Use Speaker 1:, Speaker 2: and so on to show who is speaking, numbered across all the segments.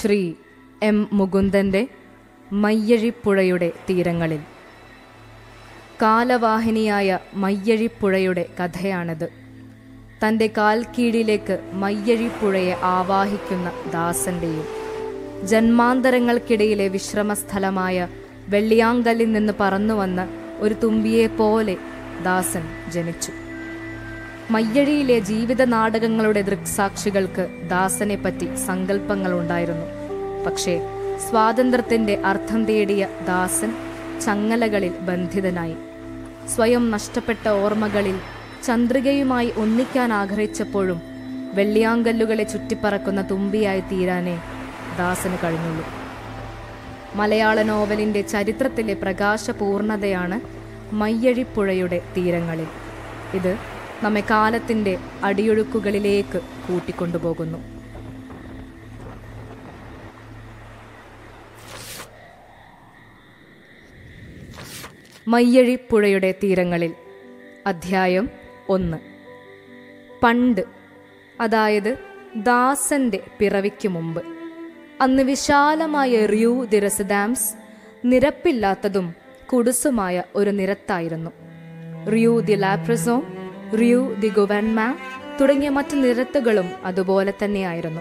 Speaker 1: Shri M മുകുന്ദന്റെ മയ്യഴിപ്പുഴയുടെ തീരങ്ങളിൽ. കാലവാഹിനിയായ മയ്യഴിപ്പുഴയുടെ കഥയാണിത്. തന്റെ കാൽ കീഴിലേക്ക് മയ്യഴിപ്പുഴയെ ആവാഹിക്കുന്ന ദാസന്റെയും ജന്മാന്തരങ്ങൾക്കിടയിലെ വിശ്രമസ്ഥലമായ വെള്ളിയാങ്കല്ലിൽ നിന്ന് പറന്നു വന്ന ഒരു തുമ്പിയെപ്പോലെ ദാസൻ ജനിച്ചു. മയ്യഴിയിലെ ജീവിത നാടകങ്ങളുടെ ദൃക്സാക്ഷികൾക്ക് ദാസനെപ്പറ്റി സങ്കല്പങ്ങളുണ്ടായിരുന്നു പക്ഷേ സ്വാതന്ത്ര്യത്തിന്റെ അർത്ഥം തേടിയ ദാസൻ ചങ്ങലകളിൽ ബന്ധിതനായി. സ്വയം നഷ്ടപ്പെട്ട ഓർമ്മകളിൽ ചന്ദ്രികയുമായി ഒന്നിക്കാൻ ആഗ്രഹിച്ചപ്പോഴും വെള്ളിയാങ്കല്ലുകളെ ചുറ്റിപ്പറക്കുന്ന തുമ്പിയായി തീരാനേ ദാസന് കഴിഞ്ഞുള്ളൂ. മലയാള നോവലിന്റെ ചരിത്രത്തിലെ പ്രകാശപൂർണതയാണ് മയ്യഴിപ്പുഴയുടെ തീരങ്ങളിൽ. ഇത് നമ്മെ കാലത്തിന്റെ അടിയൊഴുക്കുകളിലേക്ക് കൂട്ടിക്കൊണ്ടുപോകുന്നു. മയ്യഴി പുഴയുടെ തീരങ്ങളിൽ അധ്യായം ഒന്ന്. പണ്ട് അതായത് ദാസന്റെ പിറവിക്ക് മുമ്പ് അന്ന് വിശാലമായ റിയൂ ദിരസ് ഡാംസ് നിരപ്പില്ലാത്തതും കുടുസുമായ ഒരു നിരത്തായിരുന്നു. റിയൂ ദി ലാപ്രസോ റിയൂ ദി ഗുവൻമ തുടങ്ങിയ മറ്റ് നിരത്തുകളും അതുപോലെ തന്നെയായിരുന്നു.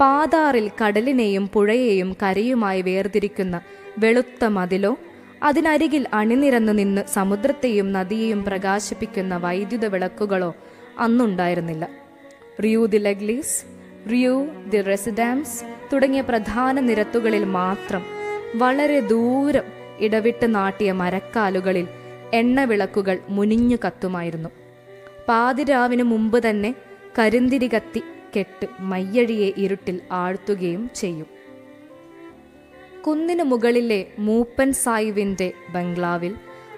Speaker 1: പാതാറിൽ കടലിനെയും പുഴയെയും കരയുമായി വേർതിരിക്കുന്ന വെളുത്ത മതിലോ അതിനരികിൽ അണിനിരന്നു നിന്ന് സമുദ്രത്തെയും നദിയെയും പ്രകാശിപ്പിക്കുന്ന വൈദ്യുത വിളക്കുകളോ അന്നുണ്ടായിരുന്നില്ല. റിയു ദി ലഗ്ലീസ് റിയു ദി റെസിഡാംസ് തുടങ്ങിയ പ്രധാന നിരത്തുകളിൽ മാത്രം വളരെ ദൂരം ഇടവിട്ട് നാട്ടിയ മരക്കാലുകളിൽ എണ്ണവിളക്കുകൾ മുനിഞ്ഞു കത്തുമായിരുന്നു. പാതിരാവിന് മുമ്പ് തന്നെ കരിന്തിരി കത്തി കെട്ട് മയ്യഴിയെ ഇരുട്ടിൽ ആഴ്ത്തുകയും ചെയ്യും. കുന്നിനു മുകളിലെ മൂപ്പൻ സായിവിന്റെ ബംഗ്ലാവിൽ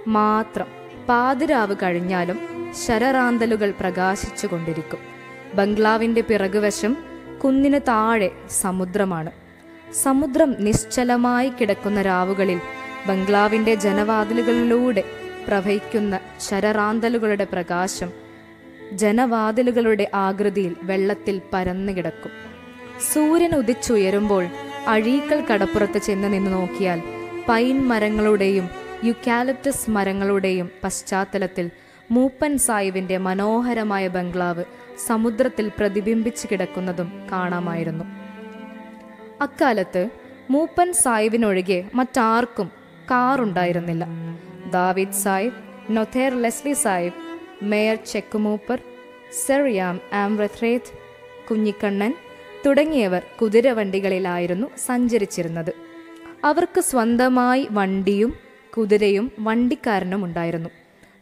Speaker 1: മാത്രം പാതിരാവ് കഴിഞ്ഞാലും ശരറാന്തലുകൾ പ്രകാശിച്ചു കൊണ്ടിരിക്കും. ബംഗ്ലാവിന്റെ പിറകുവശം കുന്നിന് താഴെ സമുദ്രമാണ്. സമുദ്രം നിശ്ചലമായി കിടക്കുന്ന രാവുകളിൽ ബംഗ്ലാവിന്റെ ജനവാതിലുകളിലൂടെ പ്രവഹിക്കുന്ന ശരറാന്തലുകളുടെ പ്രകാശം ജനവാതിലുകളുടെ ആകൃതിയിൽ വെള്ളത്തിൽ പരന്നു കിടക്കും. സൂര്യൻ ഉദിച്ചുയരുമ്പോൾ അഴീക്കൽ കടപ്പുറത്ത് ചെന്ന് നിന്ന് നോക്കിയാൽ പൈൻ മരങ്ങളുടെയും യുക്കാലിപ്റ്റസ് മരങ്ങളുടെയും പശ്ചാത്തലത്തിൽ മൂപ്പൻ സായിവിന്റെ മനോഹരമായ ബംഗ്ലാവ് സമുദ്രത്തിൽ പ്രതിബിംബിച്ചു കിടക്കുന്നതും കാണാമായിരുന്നു. അക്കാലത്ത് മൂപ്പൻ സായിവിനൊഴികെ മറ്റാർക്കും കാറുണ്ടായിരുന്നില്ല. ദാവിദ് സാഹിബ് നൊഥേർ ലെസ്ലി സാഹിബ് മേയർ ചെക്കുമൂപ്പർ സെറിയാം ആംറത്രേത്ത് കുഞ്ഞിക്കണ്ണൻ തുടങ്ങിയവർ കുതിരവണ്ടികളിലായിരുന്നു സഞ്ചരിച്ചിരുന്നത്. അവർക്ക് സ്വന്തമായി വണ്ടിയും കുതിരയും വണ്ടിക്കാരനും ഉണ്ടായിരുന്നു.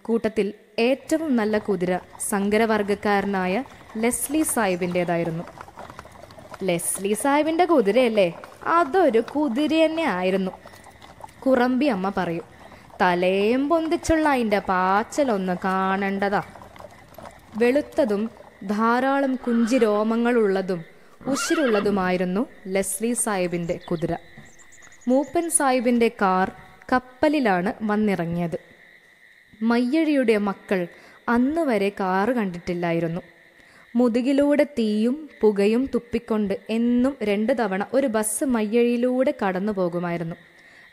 Speaker 1: കൂട്ടത്തിൽ ഏറ്റവും നല്ല കുതിര സങ്കരവർഗക്കാരനായ ലെസ്ലി സാഹിബിന്റേതായിരുന്നു. ലെസ്ലി സാഹിബിന്റെ കുതിരയല്ലേ? അതൊരു കുതിര തന്നെ ആയിരുന്നു. കുറമ്പി അമ്മ പറയും തലയും പൊന്തിച്ചുള്ള അതിന്റെ പാച്ചലൊന്ന് കാണേണ്ടതാ. വെളുത്തതും ധാരാളം കുഞ്ചി രോമങ്ങളുള്ളതും ഉശിരുള്ളതുമായിരുന്നു ലെസ്ലി സാഹിബിന്റെ കുതിര. മൂപ്പൻ സാഹിബിന്റെ കാർ കപ്പലിലാണ് വന്നിറങ്ങിയത്. മയ്യഴിയുടെ മക്കൾ അന്ന് വരെ കാറ് കണ്ടിട്ടില്ലായിരുന്നു. മുതുകിലൂടെ തീയും പുകയും തുപ്പിക്കൊണ്ട് എന്നും രണ്ട് തവണ ഒരു ബസ് മയ്യഴിയിലൂടെ കടന്നു പോകുമായിരുന്നു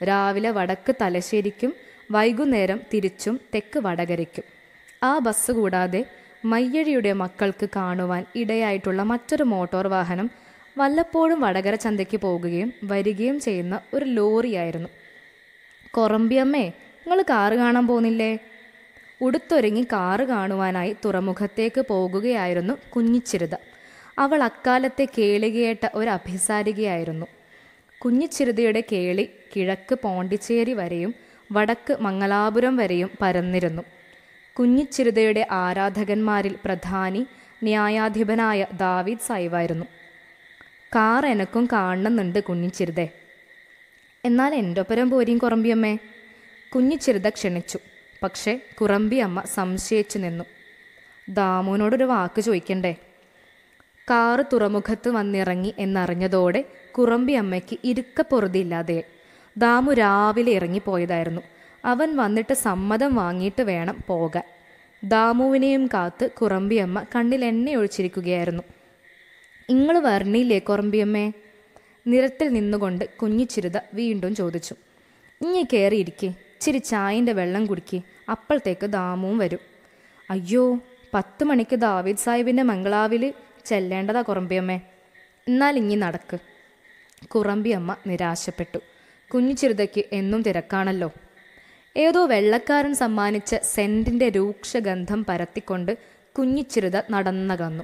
Speaker 1: രാവിലെ വടക്ക് തലശ്ശേരിക്കും വൈകുന്നേരം തിരിച്ചും തെക്ക് വടകരയ്ക്കും. ആ ബസ് കൂടാതെ മയ്യഴിയുടെ മക്കൾക്ക് കാണുവാൻ ഇടയായിട്ടുള്ള മറ്റൊരു മോട്ടോർ വാഹനം വല്ലപ്പോഴും വടകര ചന്തയ്ക്ക് പോകുകയും വരികയും ചെയ്യുന്ന ഒരു ലോറിയായിരുന്നു. കൊറമ്പിയമ്മേ നിങ്ങൾ കാറ് കാണാൻ പോകുന്നില്ലേ ഉടുത്തൊരുങ്ങി കാറ് കാണുവാനായി തുറമുഖത്തേക്ക് പോകുകയായിരുന്നു കുഞ്ഞിച്ചിരുത. അവൾ അക്കാലത്തെ കേളികയേട്ട ഒരു അഭിസാരികയായിരുന്നു. കുഞ്ഞിച്ചിരുതയുടെ കേളി കിഴക്ക് പോണ്ടിച്ചേരി വരെയും വടക്ക് മംഗലാപുരം വരെയും പരന്നിരുന്നു. കുഞ്ഞിച്ചിരുതയുടെ ആരാധകന്മാരിൽ പ്രധാനി ന്യായാധിപനായ ദാവീദ് സായിവായിരുന്നു. കാർ എനക്കും കാണുന്നുണ്ട് കുഞ്ഞിച്ചിരുതേ എന്നാൽ എന്റെ ഒപ്പരം പോരിയും കുറമ്പിയമ്മേ കുഞ്ഞിച്ചിരുത ക്ഷണിച്ചു. പക്ഷേ കുറമ്പിയമ്മ സംശയിച്ചു നിന്നു. ദാമുവിനോടൊരു വാക്ക് ചോദിക്കണ്ടേ? കാറ് തുറമുഖത്ത് വന്നിറങ്ങി എന്നറിഞ്ഞതോടെ കുറമ്പിയമ്മയ്ക്ക് ഇരുക്കപ്പൊറുതിയില്ലാതെ ദാമു രാവിലെ ഇറങ്ങിപ്പോയതായിരുന്നു. അവൻ വന്നിട്ട് സമ്മതം വാങ്ങിയിട്ട് വേണം പോകാൻ. ദാമുവിനെയും കാത്ത് കുറമ്പിയമ്മ കണ്ണിൽ എണ്ണ ഒഴിച്ചിരിക്കുകയായിരുന്നു. നിങ്ങൾ വരണില്ലേ കുറമ്പിയമ്മേ? നിരത്തിൽ നിന്നുകൊണ്ട് കുഞ്ഞിച്ചിരുത വീണ്ടും ചോദിച്ചു. ഇഞ്ഞി കയറിയിരിക്കെ ഇച്ചിരി ചായന്റെ വെള്ളം കുടിക്ക് അപ്പോഴത്തേക്ക് ദാമുവും വരും. അയ്യോ പത്ത് മണിക്ക് ദാവീദ് സാഹിബിന്റെ മംഗളാവിൽ ചെല്ലേണ്ടതാ കുറമ്പിയമ്മേ. എന്നാൽ ഇങ്ങി നടക്ക്. കുറമ്പിയമ്മ നിരാശപ്പെട്ടു. കുഞ്ഞിച്ചിരുതയ്ക്ക് എന്നും തിരക്കാണല്ലോ. ഏതോ വെള്ളക്കാരൻ സമ്മാനിച്ച സെന്റിന്റെ രൂക്ഷഗന്ധം പരത്തിക്കൊണ്ട് കുഞ്ഞിച്ചിരുത നടന്നകന്നു.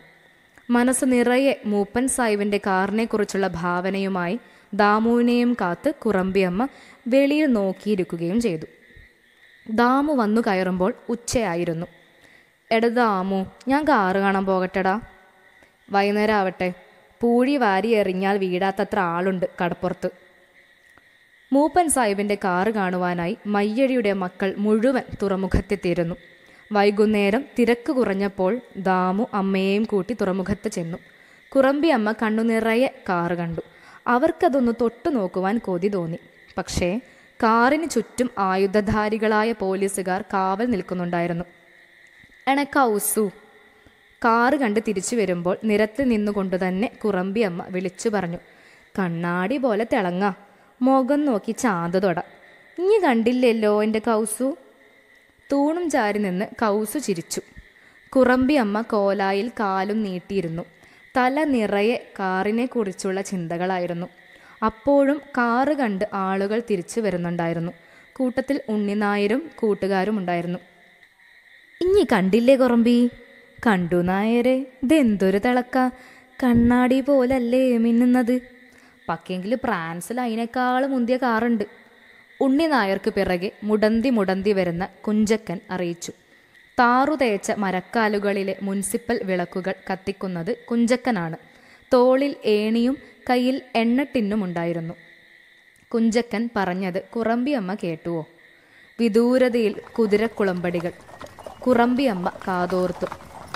Speaker 1: മനസ്സ് നിറയെ മൂപ്പൻ സാഹിബിന്റെ കാറിനെക്കുറിച്ചുള്ള ഭാവനയുമായി ദാമുവിനെയും കാത്ത് കുറമ്പിയമ്മ വെളിയിൽ നോക്കിയിരിക്കുകയും ചെയ്തു. ദാമു വന്നു കയറുമ്പോൾ ഉച്ചയായിരുന്നു. എടാ ദാമു ഞാൻ കാറ് കാണാൻ പോകട്ടെടാ. വൈകുന്നേരം ആവട്ടെ പൂഴി വാരി എറിഞ്ഞാൽ വീടാത്തത്ര ആളുണ്ട് കടപ്പുറത്ത്. മൂപ്പൻ സാഹിബിന്റെ കാറ് കാണുവാനായി മയ്യഴിയുടെ മക്കൾ മുഴുവൻ തുറമുഖത്തെത്തിയിരുന്നു. വൈകുന്നേരം തിരക്ക് കുറഞ്ഞപ്പോൾ ദാമു അമ്മയെയും കൂട്ടി തുറമുഖത്ത് ചെന്നു. കുറമ്പി അമ്മ കണ്ണുനിറയെ കാറ് കണ്ടു. അവർക്കതൊന്ന് തൊട്ടു നോക്കുവാൻ കൊതി തോന്നി. പക്ഷേ കാറിന് ചുറ്റും ആയുധധാരികളായ പോലീസുകാർ കാവൽ നിൽക്കുന്നുണ്ടായിരുന്നു. എണക്കൗസു കാറ് കണ്ട് തിരിച്ചു വരുമ്പോൾ നിരത്തിൽ നിന്നുകൊണ്ട് തന്നെ കുറമ്പി അമ്മ വിളിച്ചു പറഞ്ഞു കണ്ണാടി പോലെ തിളങ്ങ. മുഖം നോക്കി ചാന്ത് തൊട. ഇനി കണ്ടില്ലല്ലോ എന്റെ കൗസു? തൂണും ചാരി നിന്ന് കൗസു ചിരിച്ചു. കുറമ്പി അമ്മ കോലായിൽ കാലും നീട്ടിയിരുന്നു. തല നിറയെ കാറിനെ കുറിച്ചുള്ള ചിന്തകളായിരുന്നു. അപ്പോഴും കാറ് കണ്ട് ആളുകൾ തിരിച്ചു വരുന്നുണ്ടായിരുന്നു. കൂട്ടത്തിൽ ഉണ്ണിനായരും കൂട്ടുകാരും ഉണ്ടായിരുന്നു. ഇഞ്ഞി കണ്ടില്ലേ കുറമ്പി? കണ്ടു നായരെ ഇതെന്തൊരു തിളക്ക? കണ്ണാടി പോലല്ലേ മിന്നുന്നത്? പക്കെങ്കിൽ ഫ്രാൻസിൽ അതിനേക്കാൾ മുന്തിയ കാറുണ്ട്. ഉണ്ണി നായർക്ക് പിറകെ മുടന്തി മുടന്തി വരുന്ന കുഞ്ചക്കൻ അറിയിച്ചു. താറു തേച്ച മരക്കാലുകളിലെ മുനിസിപ്പൽ വിളക്കുകൾ കത്തിക്കുന്നത് കുഞ്ചക്കനാണ്. തോളിൽ ഏണിയും കയ്യിൽ എണ്ണട്ടിന്നും ഉണ്ടായിരുന്നു. കുഞ്ചക്കൻ പറഞ്ഞത് കുറമ്പിയമ്മ കേട്ടുവോ? വിദൂരതയിൽ കുതിരക്കുളമ്പടികൾ കുറമ്പിയമ്മ കാതോർത്തു.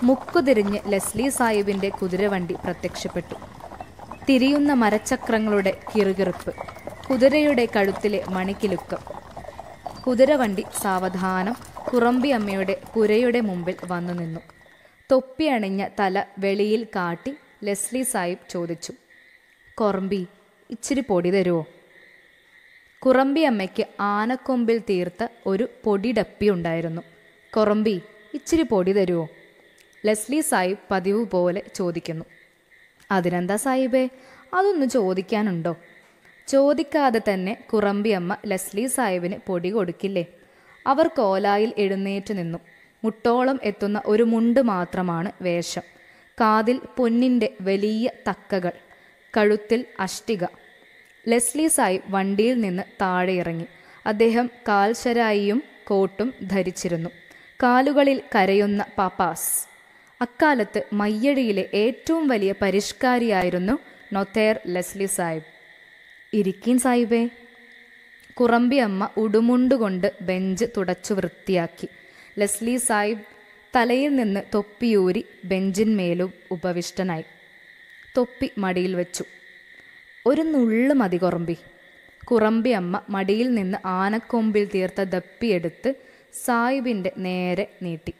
Speaker 1: മുക്കുതിരിഞ്ഞ് ലെസ്ലി സാഹിബിന്റെ കുതിരവണ്ടി പ്രത്യക്ഷപ്പെട്ടു. തിരിയുന്ന മരച്ചക്രങ്ങളുടെ കിറുകിറുപ്പ് കുതിരയുടെ കഴുത്തിലെ മണിക്കിലുക്കം. കുതിരവണ്ടി സാവധാനം കുറമ്പി അമ്മയുടെ പുരയുടെ മുമ്പിൽ വന്നു നിന്നു. തൊപ്പി അണിഞ്ഞ തല വെളിയിൽ കാട്ടി ലെസ്ലി സാഹിബ് ചോദിച്ചു കുറമ്പി ഇച്ചിരി പൊടി തരുമോ കുറമ്പി അമ്മയ്ക്ക് ആനക്കൊമ്പിൽ തീർത്ത ഒരു പൊടിടപ്പി ഉണ്ടായിരുന്നു. കുറമ്പി ഇച്ചിരി പൊടി തരുമോ ലെസ്ലി സാഹിബ് പതിവ് പോലെ ചോദിക്കുന്നു. അതിനെന്താ സാഹിബേ? അതൊന്ന് ചോദിക്കാനുണ്ടോ? ചോദിക്കാതെ തന്നെ കുറമ്പി അമ്മ ലെസ്ലി സാഹിബിന് പൊടി കൊടുക്കില്ലേ? അവർ കോലായിൽ എഴുന്നേറ്റ് നിന്നു. മുട്ടോളം എത്തുന്ന ഒരു മുണ്ട് മാത്രമാണ് വേഷം. കാതിൽ പൊന്നിന്റെ വലിയ തക്കകൾ. കഴുത്തിൽ അഷ്ടിക. ലെസ്ലി സാഹിബ് വണ്ടിയിൽ നിന്ന് താഴെ ഇറങ്ങി. അദ്ദേഹം കാൽശരായിയും കോട്ടും ധരിച്ചിരുന്നു. കാലുകളിൽ കരയുന്ന പാപ്പാസ്. അക്കാലത്ത് മയ്യഴിയിലെ ഏറ്റവും വലിയ പരിഷ്കാരിയായിരുന്നു നൊത്തേർ ലെസ്ലി സാഹിബ്. ഇരിക്കീൻ സാഹിബേ. കുറമ്പി അമ്മ ഉടുമുണ്ടുകൊണ്ട് ബെഞ്ച് തുടച്ചു വൃത്തിയാക്കി. ലെസ്ലി സാഹിബ് തലയിൽ നിന്ന് തൊപ്പിയൂരി ബെഞ്ചിന്മേലും ഉപവിഷ്ടനായി. തൊപ്പി മടിയിൽ വെച്ചു. ഒരു നുള്ളു മതി കുറമ്പി. കുറമ്പി അമ്മ മടിയിൽ നിന്ന് ആനക്കൊമ്പിൽ തീർത്ത ദപ്പിയെടുത്ത് സായിബിന്റെ നേരെ നീട്ടി.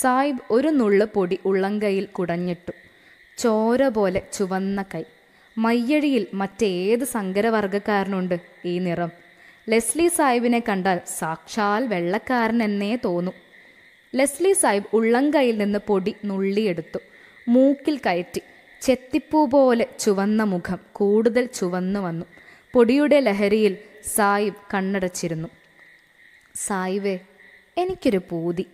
Speaker 1: സാഹിബ് ഒരു നുള്ളു പൊടി ഉള്ളങ്കയിൽ കുടഞ്ഞിട്ടു. ചോര പോലെ ചുവന്ന കൈ. മയ്യഴിയിൽ മറ്റേത് സങ്കരവർഗക്കാരനുണ്ട് ഈ നിറം. ലെസ്ലി സാഹിബിനെ കണ്ടാൽ സാക്ഷാൽ വെള്ളക്കാരൻ എന്നേ തോന്നു. ലെസ്ലി സാഹിബ് ഉള്ളങ്കയിൽ നിന്ന് പൊടി നുള്ളിയെടുത്തു. മൂക്കിൽ കയറ്റി. ചെത്തിപ്പൂ പോലെ ചുവന്ന മുഖം കൂടുതൽ ചുവന്നു വന്നു. പൊടിയുടെ ലഹരിയിൽ സായിബ് കണ്ണടച്ചിരുന്നു. സായിവേ എനിക്കൊരു പൂതി.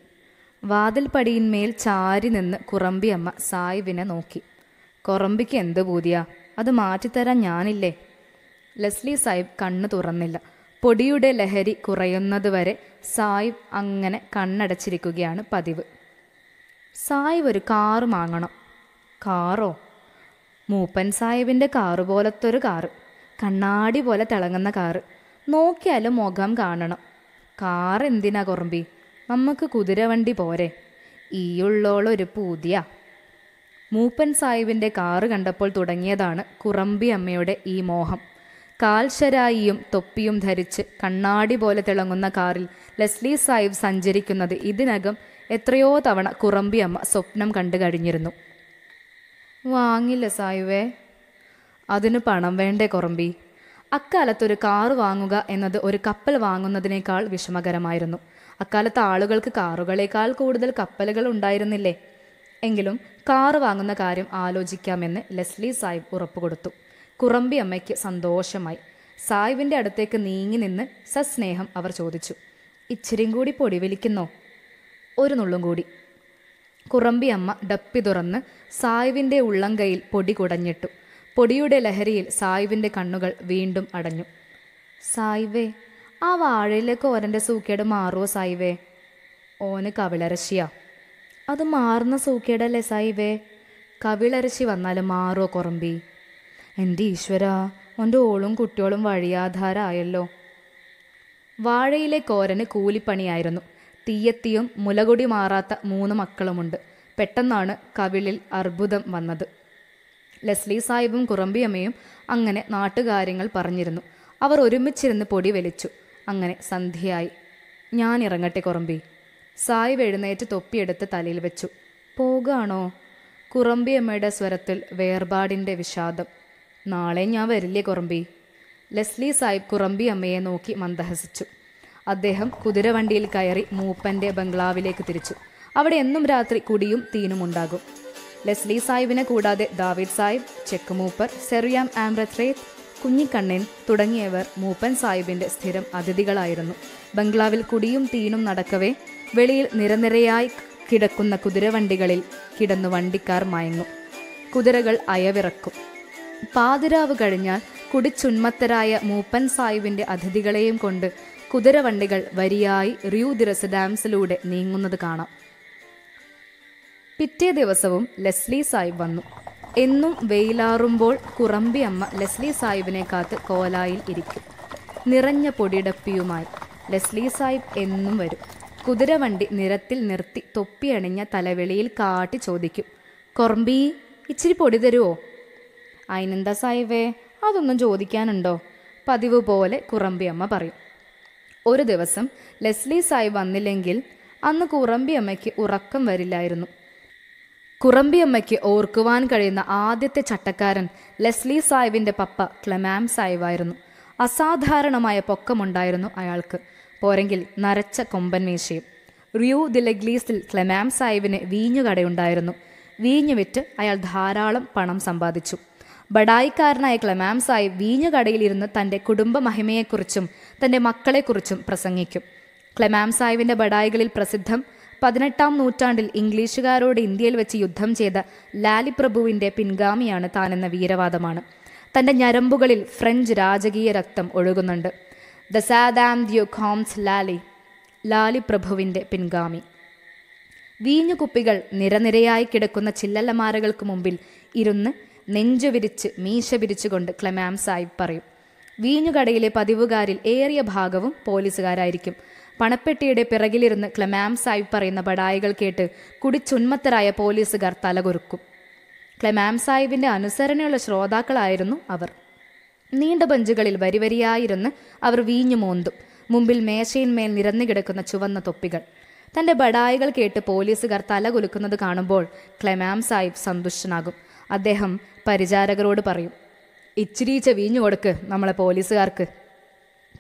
Speaker 1: വാതിൽപ്പടിയിന്മേൽ ചാരി നിന്ന് കുറമ്പിയമ്മ സായിവിനെ നോക്കി. കുറമ്പിക്ക് എന്ത് പൂതിയാ? അത് മാറ്റിത്തരാൻ ഞാനില്ലേ? ലെസ്ലി സായിബ് കണ്ണു തുറന്നില്ല. പൊടിയുടെ ലഹരി കുറയുന്നതുവരെ സായിബ് അങ്ങനെ കണ്ണടച്ചിരിക്കുകയാണ് പതിവ്. സായിബ് ഒരു കാറ് വാങ്ങണം കാറോ? മൂപ്പൻ സാഹിബിന്റെ കാറ് പോലത്തൊരു കാറ്. കണ്ണാടി പോലെ തിളങ്ങുന്ന കാറ്. നോക്കിയാലും മുഖം കാണണം. കാർ എന്തിനാ കുറമ്പി? നമുക്ക് കുതിരവണ്ടി പോരെ. ഈയുള്ളോളൊരു പൂതിയ. മൂപ്പൻ സാഹിബിന്റെ കാറ് കണ്ടപ്പോൾ തുടങ്ങിയതാണ് കുറമ്പി അമ്മയുടെ ഈ മോഹം. കാൽശരായിയും തൊപ്പിയും ധരിച്ച് കണ്ണാടി പോലെ തിളങ്ങുന്ന കാറിൽ ലെസ്ലി സാഹിബ് സഞ്ചരിക്കുന്നത് ഇതിനകം എത്രയോ തവണ കുറമ്പി അമ്മ സ്വപ്നം കണ്ടു കഴിഞ്ഞിരുന്നു. വാങ്ങില്ല സായിവേ അതിന് പണം വേണ്ടേ കുറമ്പി. അക്കാലത്തൊരു കാറ് വാങ്ങുക എന്നത് ഒരു കപ്പൽ വാങ്ങുന്നതിനേക്കാൾ വിഷമകരമായിരുന്നു. അക്കാലത്ത് ആളുകൾക്ക് കാറുകളേക്കാൾ കൂടുതൽ കപ്പലുകൾ ഉണ്ടായിരുന്നില്ലേ? എങ്കിലും കാറ് വാങ്ങുന്ന കാര്യം ആലോചിക്കാമെന്ന് ലെസ്ലി സാഹിബ് ഉറപ്പുകൊടുത്തു. കുറമ്പി അമ്മയ്ക്ക് സന്തോഷമായി. സാഹിബിന്റെ അടുത്തേക്ക് നീങ്ങി നിന്ന് സസ്നേഹം അവർ ചോദിച്ചു. ഇച്ചിരിയും കൂടി പൊടി വലിക്കുന്നോ ഒരു നുള്ളും കൂടി. കുറമ്പി അമ്മ ഡപ്പി തുറന്ന് സായിവിന്റെ ഉള്ളംകൈയിൽ പൊടി കുടഞ്ഞിട്ടു. പൊടിയുടെ ലഹരിയിൽ സായിവിന്റെ കണ്ണുകൾ വീണ്ടും അടഞ്ഞു. സായിവേ ആ വാഴയിലേക്ക് ഓരന്റെ സൂക്കേട് മാറുമോ സായിവേ? ഓന് കവിളരശിയാ. അത് മാറുന്ന സൂക്കേടല്ലേ സായിവേ? കവിളരശി വന്നാൽ മാറുമോ കുറമ്പി? എന്റെ ഈശ്വര ഓന്റെ ഓളും കുട്ടികളും വഴിയാധാരമായല്ലോ വാഴയിലെ കോരന് കൂലിപ്പണിയായിരുന്നു. തീയത്തിയും മുലകൊടി മാറാത്ത മൂന്ന് മക്കളുമുണ്ട്. പെട്ടെന്നാണ് കവിളിൽ അർബുദം വന്നത്. ലെസ്ലി സാഹിബും കുറമ്പിയമ്മയും അങ്ങനെ നാട്ടുകാര്യങ്ങൾ പറഞ്ഞിരുന്നു. അവർ ഒരുമിച്ചിരുന്ന് പൊടി വലിച്ചു. അങ്ങനെ സന്ധ്യയായി. ഞാൻ ഇറങ്ങട്ടെ കുറമ്പി. സായിബ് എഴുന്നേറ്റ് തൊപ്പിയെടുത്ത് തലയിൽ വെച്ചു. പോകാണോ? കുറമ്പിയമ്മയുടെ സ്വരത്തിൽ വേർപാടിന്റെ വിഷാദം. നാളെ ഞാൻ വരില്ലേ കുറമ്പി? ലെസ്ലി സാഹിബ് കുറമ്പി അമ്മയെ നോക്കി മന്ദഹസിച്ചു. അദ്ദേഹം കുതിരവണ്ടിയിൽ കയറി മൂപ്പന്റെ ബംഗ്ലാവിലേക്ക് തിരിച്ചു. അവിടെ എന്നും രാത്രി കുടിയും തീനും ഉണ്ടാകും. ലെസ്ലി സാഹിബിനെ കൂടാതെ ദാവിദ് സാഹിബ് ചെക്ക് മൂപ്പർ സെറിയാം ആംബ്രത്രേത്ത് കുഞ്ഞിക്കണ്ണൻ തുടങ്ങിയവർ മൂപ്പൻ സാഹിബിന്റെ സ്ഥിരം അതിഥികളായിരുന്നു. ബംഗ്ലാവിൽ കുടിയും തീനും നടക്കവേ വെളിയിൽ നിരനിരയായി കിടക്കുന്ന കുതിരവണ്ടികളിൽ കിടന്നു വണ്ടിക്കാർ മയങ്ങും. കുതിരകൾ അയവിറക്കും. പാതിരാവ് കഴിഞ്ഞാൽ കുടിച്ചുന്മത്തരായ മൂപ്പൻ സാഹിബിന്റെ അതിഥികളെയും കൊണ്ട് കുതിരവണ്ടികൾ വരിയായി റിയൂ ദി ഡാംസിലൂടെ നീങ്ങുന്നത് കാണാം. പിറ്റേ ദിവസവും ലെസ്ലി സാഹിബ് വന്നു. എന്നും വെയിലാറുമ്പോൾ കുറമ്പി അമ്മ ലെസ്ലി സാഹിബിനെ കാത്ത് കോലായിൽ ഇരിക്കും. നിറഞ്ഞ പൊടിടപ്പിയുമായി ലെസ്ലി സാഹിബ് എന്നും വരും. കുതിരവണ്ടി നിരത്തിൽ നിർത്തി തൊപ്പിയണിഞ്ഞ തലവെളിയിൽ കാട്ടി ചോദിക്കും കുറമ്പി ഇച്ചിരി പൊടി തരുമോ അയിനെന്ത സാഹിബേ അതൊന്നും ചോദിക്കാനുണ്ടോ? പതിവ് പോലെ കുറമ്പി അമ്മ പറയും. ഒരു ദിവസം ലെസ്ലി സായി വന്നില്ലെങ്കിൽ അന്ന് കുറമ്പി അമ്മയ്ക്ക് ഉറക്കം വരില്ലായിരുന്നു. കുറമ്പിയമ്മയ്ക്ക് ഓർക്കുവാൻ കഴിയുന്ന ആദ്യത്തെ ചട്ടക്കാരൻ ലെസ്ലി സായിവിന്റെ പപ്പ ക്ലെമാം സായിവായിരുന്നു അസാധാരണമായ പൊക്കമുണ്ടായിരുന്നു അയാൾക്ക്. പോരെങ്കിൽ നരച്ച കൊമ്പൻ മീശയും. റിയൂ ദിലഗ്ലീസിൽ ക്ലമാം സാഹിബിന് വീഞ്ഞുകടയുണ്ടായിരുന്നു വീഞ്ഞു വിറ്റ് അയാൾ ധാരാളം പണം സമ്പാദിച്ചു. ബഡായിക്കാരനായ ക്ലെമാം സായി വീഞ്ഞുകടയിലിരുന്ന് തന്റെ കുടുംബ മഹിമയെക്കുറിച്ചും തന്റെ മക്കളെക്കുറിച്ചും പ്രസംഗിക്കും. ക്ലെമാം സാഹിബിന്റെ ബഡായികളിൽ പ്രസിദ്ധം പതിനെട്ടാം നൂറ്റാണ്ടിൽ ഇംഗ്ലീഷുകാരോട് ഇന്ത്യയിൽ വെച്ച് യുദ്ധം ചെയ്ത ലാലി പ്രഭുവിന്റെ പിൻഗാമിയാണ് താനെന്ന വീരവാദമാണ്. തന്റെ ഞരമ്പുകളിൽ ഫ്രഞ്ച് രാജകീയ രക്തം ഒഴുകുന്നുണ്ട്. ദ സാദാം ദ്യു ഖോംസ് ലാലി ലാലി പ്രഭുവിന്റെ പിൻഗാമി. വീഞ്ഞുകുപ്പികൾ നിരനിരയായി കിടക്കുന്ന ചില്ലല്ലമാരകൾക്ക് മുമ്പിൽ ഇരുന്ന് നെഞ്ചു വിരിച്ച് മീശ വിരിച്ചുകൊണ്ട് ക്ലമാം സാഹിബ് പറയും. വീഞ്ഞുകടയിലെ പതിവുകാരിൽ ഏറിയ ഭാഗവും പോലീസുകാരായിരിക്കും. പണപ്പെട്ടിയുടെ പിറകിലിരുന്ന് ക്ലമാം സാഹിബ് പറയുന്ന ബടായികൾ കേട്ട് കുടിച്ചുന്മത്തരായ പോലീസുകാർ തലകുറുക്കും. ക്ലെമാം സാഹിബിന്റെ അനുസരണയുള്ള ശ്രോതാക്കളായിരുന്നു അവർ. നീണ്ട ബഞ്ചുകളിൽ വരിവരിയായിരുന്ന് അവർ വീഞ്ഞു മോന്തും. മുമ്പിൽ മേശയിന്മേൽ നിരന്നു കിടക്കുന്ന ചുവന്ന തൊപ്പികൾ. തന്റെ ബടായികൾ കേട്ട് പോലീസുകാർ തല കുലുക്കുന്നത് കാണുമ്പോൾ ക്ലെമാം സാഹിബ് സന്തുഷ്ടനാകും. അദ്ദേഹം പരിചാരകരോട് പറയും ഇച്ചിരീച്ച വീഞ്ഞു കൊടുക്ക് നമ്മളെ പോലീസുകാർക്ക്.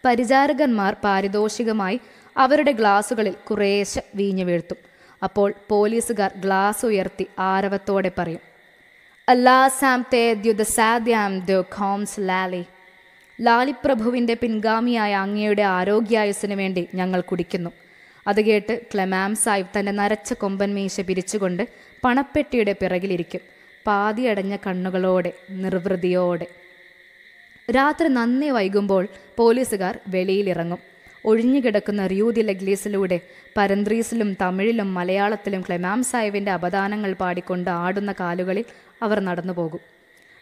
Speaker 1: പരിചാരകന്മാർ പാരിതോഷികമായി അവരുടെ ഗ്ലാസുകളിൽ കുറേശ്ശെ വീഞ്ഞു വീഴ്ത്തും. അപ്പോൾ പോലീസുകാർ ഗ്ലാസ് ഉയർത്തി ആരവത്തോടെ പറയും ലാലി. ലാലിപ്രഭുവിന്റെ പിൻഗാമിയായ അങ്ങയുടെ ആരോഗ്യായുസിന് വേണ്ടി ഞങ്ങൾ കുടിക്കുന്നു. അത് കേട്ട് ക്ലെമാം സാഹിബ് തന്റെ നരച്ച കൊമ്പൻ മീശ പിരിച്ചുകൊണ്ട് പണപ്പെട്ടിയുടെ പിറകിലിരിക്കും പാതിയടഞ്ഞ കണ്ണുകളോടെ നിർവൃതിയോടെ. രാത്രി നന്ദി വൈകുമ്പോൾ പോലീസുകാർ വെളിയിലിറങ്ങും ഒഴിഞ്ഞുകിടക്കുന്ന റിയൂതി ലഗ്ലീസിലൂടെ പരന്ത്രീസിലും തമിഴിലും മലയാളത്തിലും ക്ലെമാം സാഹിബിന്റെ അപദാനങ്ങൾ പാടിക്കൊണ്ട് ആടുന്ന കാലുകളിൽ അവർ നടന്നു പോകും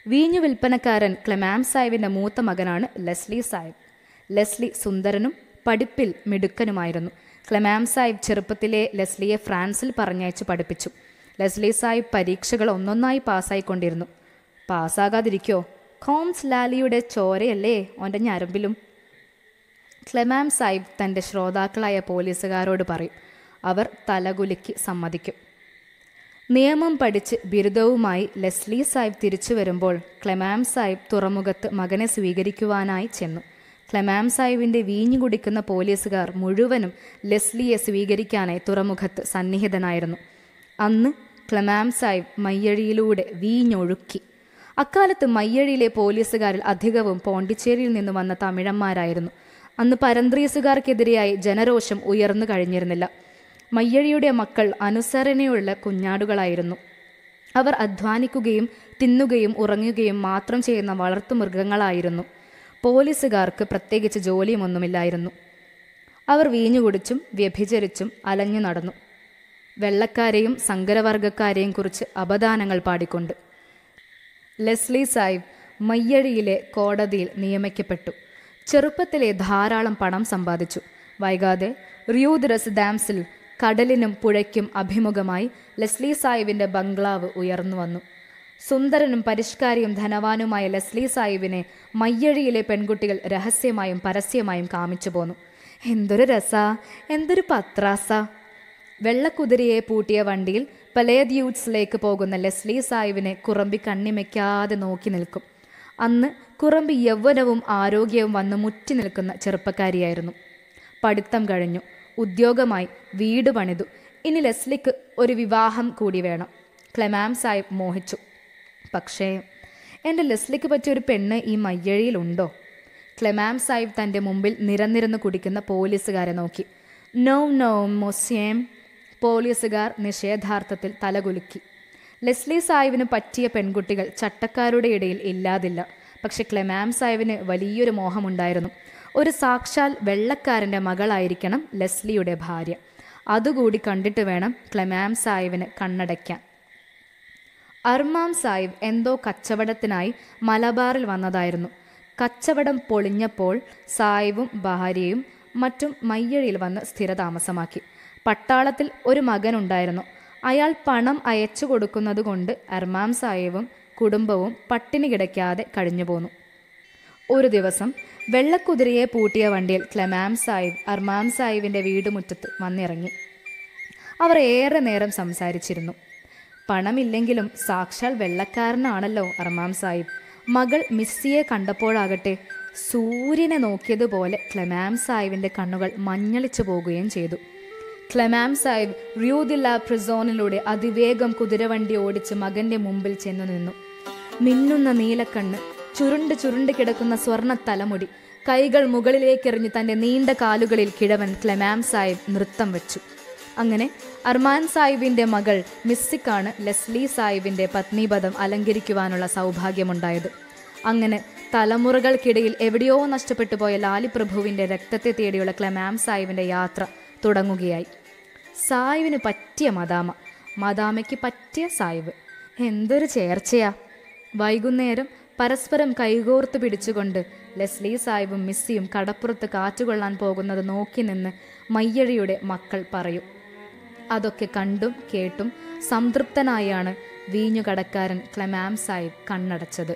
Speaker 1: വീഞ്ഞു വിൽപ്പനക്കാരൻ ക്ലെമാം സാഹിബിന്റെ മൂത്ത മകനാണ് ലെസ്ലി സാഹിബ്. ലെസ്ലി സുന്ദരനും പഠിപ്പിൽ മിടുക്കനുമായിരുന്നു. ക്ലെമാം സാഹിബ് ചെറുപ്പത്തിലെ ലെസ്ലിയെ ഫ്രാൻസിൽ പറഞ്ഞയച്ച് പഠിപ്പിച്ചു. ലെസ്ലി സാഹിബ് പരീക്ഷകൾ ഒന്നൊന്നായി പാസ്സായിക്കൊണ്ടിരുന്നു. പാസ്സാകാതിരിക്കോ? കോംസ് ലാലിയുടെ ചോരയല്ലേ? ഓന്റെ ഞരമ്പിലും ക്ലെമാം സാഹിബ് തന്റെ ശ്രോതാക്കളായ പോലീസുകാരോട് പറയും അവർ തലകുലുക്കി സമ്മതിക്കും. നിയമം പഠിച്ച് ബിരുദവുമായി ലെസ്ലി സാഹിബ് തിരിച്ചു വരുമ്പോൾ ക്ലെമാം സാഹിബ് തുറമുഖത്ത് മകനെ സ്വീകരിക്കുവാനായി ചെന്നു. ക്ലെമാം സാഹിബിന്റെ വീഞ്ഞു കുടിക്കുന്ന പോലീസുകാർ മുഴുവനും ലെസ്ലിയെ സ്വീകരിക്കാനായി തുറമുഖത്ത് സന്നിഹിതനായിരുന്നു. അന്ന് ക്ലെമാം സാഹിബ് മയ്യഴിയിലൂടെ വീഞ്ഞൊഴുക്കി. അക്കാലത്ത് മയ്യഴിയിലെ പോലീസുകാരിൽ അധികവും പോണ്ടിച്ചേരിയിൽ നിന്ന് വന്ന തമിഴന്മാരായിരുന്നു. അന്ന് പരന്ത്രീസുകാർക്കെതിരെയായി ജനരോഷം ഉയർന്നു കഴിഞ്ഞിരുന്നില്ല. മയ്യഴിയുടെ മക്കൾ അനുസരണയുള്ള കുഞ്ഞാടുകളായിരുന്നു. അവർ അധ്വാനിക്കുകയും തിന്നുകയും ഉറങ്ങുകയും മാത്രം ചെയ്യുന്ന വളർത്തുമൃഗങ്ങളായിരുന്നു പോലീസുകാർക്ക് പ്രത്യേകിച്ച് ജോലിയുമൊന്നുമില്ലായിരുന്നു. അവർ വീഞ്ഞുകുടിച്ചും വ്യഭിചരിച്ചും അലഞ്ഞു നടന്നു. വെള്ളക്കാരെയും സങ്കരവർഗക്കാരെയും കുറിച്ച് അപദാനങ്ങൾ പാടിക്കൊണ്ട്. ലെസ്ലി സാഹിബ് മയ്യഴിയിലെ കോടതിയിൽ നിയമിക്കപ്പെട്ടു. ചെറുപ്പത്തിലെ ധാരാളം പണം സമ്പാദിച്ചു. വൈകാതെ റിയൂദ്രസ് ഡാംസിൽ കടലിനും പുഴയ്ക്കും അഭിമുഖമായി ലെസ്ലി സാഹിബിന്റെ ബംഗ്ലാവ് ഉയർന്നു വന്നു. സുന്ദരനും പരിഷ്കാരിയും ധനവാനുമായ ലെസ്ലി സാഹിബിനെ മയ്യഴിയിലെ പെൺകുട്ടികൾ രഹസ്യമായും പരസ്യമായും കാമിച്ചു പോന്നു. എന്തൊരു രസ എന്തൊരു പത്രാസ. വെള്ളക്കുതിരയെ പൂട്ടിയ വണ്ടിയിൽ പലേദ്യൂട്ട്സിലേക്ക് പോകുന്ന ലെസ്ലി സാഹിബിനെ കുറമ്പി കണ്ണിമയ്ക്കാതെ നോക്കി നിൽക്കും. അന്ന് കുറമ്പി യൗവനവും ആരോഗ്യവും വന്ന് മുറ്റി നിൽക്കുന്ന ചെറുപ്പക്കാരിയായിരുന്നു. പഠിത്തം കഴിഞ്ഞു. ഉദ്യോഗമായി വീട് പണിതു. ഇനി ലെസ്ലിക്ക് ഒരു വിവാഹം കൂടി വേണം. ക്ലെമാംസായി മോഹിച്ചു. പക്ഷേ എന്റെ ലെസ്ലിക്ക് പറ്റിയ ഒരു പെണ്ണ് ഈ മയ്യഴിയിലുണ്ടോ? ക്ലെമാം സാഹിബ് തന്റെ മുമ്പിൽ നിരന്നിരുന്ന് കുടിക്കുന്ന പോലീസുകാരെ നോക്കി. നോ നോ മൊസ്യേം പോലീസുകാർ നിഷേധാർത്ഥത്തിൽ തലകുലുക്കി. ലെസ്ലി സാഹിബിന് പറ്റിയ പെൺകുട്ടികൾ ചട്ടക്കാരുടെ ഇടയിൽ ഇല്ലാതില്ല. പക്ഷെ ക്ലെമാം സാഹിബിന് വലിയൊരു മോഹമുണ്ടായിരുന്നു. ഒരു സാക്ഷാൽ വെള്ളക്കാരന്റെ മകളായിരിക്കണം ലെസ്ലിയുടെ ഭാര്യ. അതുകൂടി കണ്ടിട്ട് വേണം ക്ലെമാം സാഹിബിന് കണ്ണടയ്ക്കാൻ. അർമാം സാഹിബ് എന്തോ കച്ചവടത്തിനായി മലബാറിൽ വന്നതായിരുന്നു. കച്ചവടം പൊളിഞ്ഞപ്പോൾ സാഹിബും ഭാര്യയും മറ്റും മയ്യഴിയിൽ വന്ന് സ്ഥിരതാമസമാക്കി. പട്ടാളത്തിൽ ഒരു മകനുണ്ടായിരുന്നു. അയാൾ പണം അയച്ചു കൊടുക്കുന്നത് കൊണ്ട് അർമാം സാഹിബും കുടുംബവും പട്ടിണി കിടക്കാതെ കഴിഞ്ഞു പോന്നു. ഒരു ദിവസം വെള്ളക്കുതിരയെ പൂട്ടിയ വണ്ടിയിൽ ക്ലമാം സാഹിബ് അർമാം സാഹിബിന്റെ വീടുമുറ്റത്ത് വന്നിറങ്ങി. അവർ ഏറെ നേരം സംസാരിച്ചിരുന്നു. പണമില്ലെങ്കിലും സാക്ഷാൽ വെള്ളക്കാരനാണല്ലോ അർമാം സാഹിബ് മകൾ മിസ്സിയെ കണ്ടപ്പോഴാകട്ടെ സൂര്യനെ നോക്കിയതുപോലെ ക്ലമാം സാഹിബിന്റെ കണ്ണുകൾ മഞ്ഞളിച്ചു പോകുകയും ചെയ്തു. ക്ലമാം സാഹിബ് റിയൂദില്ല പ്രിസോണിലൂടെ അതിവേഗം കുതിരവണ്ടി ഓടിച്ച് മകന്റെ മുമ്പിൽ ചെന്നു നിന്നു. മിന്നുന്ന നീലക്കണ്ണ് ചുരുണ്ട് ചുരുണ്ട് കിടക്കുന്ന സ്വർണ തലമുടി. കൈകൾ മുകളിലേക്കെറിഞ്ഞ് തന്റെ നീണ്ട കാലുകളിൽ കിഴവൻ ക്ലെമാം സാഹിബ് നൃത്തം വെച്ചു. അങ്ങനെ അർമാൻ സാഹിബിന്റെ മകൾ മിസ്സിക്കാണ് ലെസ്ലി സാഹിബിന്റെ പത്നിപദം അലങ്കരിക്കുവാനുള്ള സൗഭാഗ്യമുണ്ടായത്. അങ്ങനെ തലമുറകൾക്കിടയിൽ എവിടെയോ നഷ്ടപ്പെട്ടു പോയ ലാലിപ്രഭുവിന്റെ രക്തത്തെ തേടിയുള്ള ക്ലെമാം സാഹിബിന്റെ യാത്ര തുടങ്ങുകയായി. സായിവിന് പറ്റിയ മദാമ മദാമയ്ക്ക് പറ്റിയ സായിവ് എന്തൊരു ചേർച്ചയാ. വൈകുന്നേരം പരസ്പരം കൈകോർത്ത് പിടിച്ചുകൊണ്ട് ലെസ്ലി സാഹിബും മിസ്സിയും കടപ്പുറത്ത് കാറ്റുകൊള്ളാൻ പോകുന്നത് നോക്കി നിന്ന് മയ്യഴിയുടെ മക്കൾ പറയും. അതൊക്കെ കണ്ടും കേട്ടും സംതൃപ്തനായാണ് വീഞ്ഞുകടക്കാരൻ ക്ലമാം സാഹിബ് കണ്ണടച്ചത്.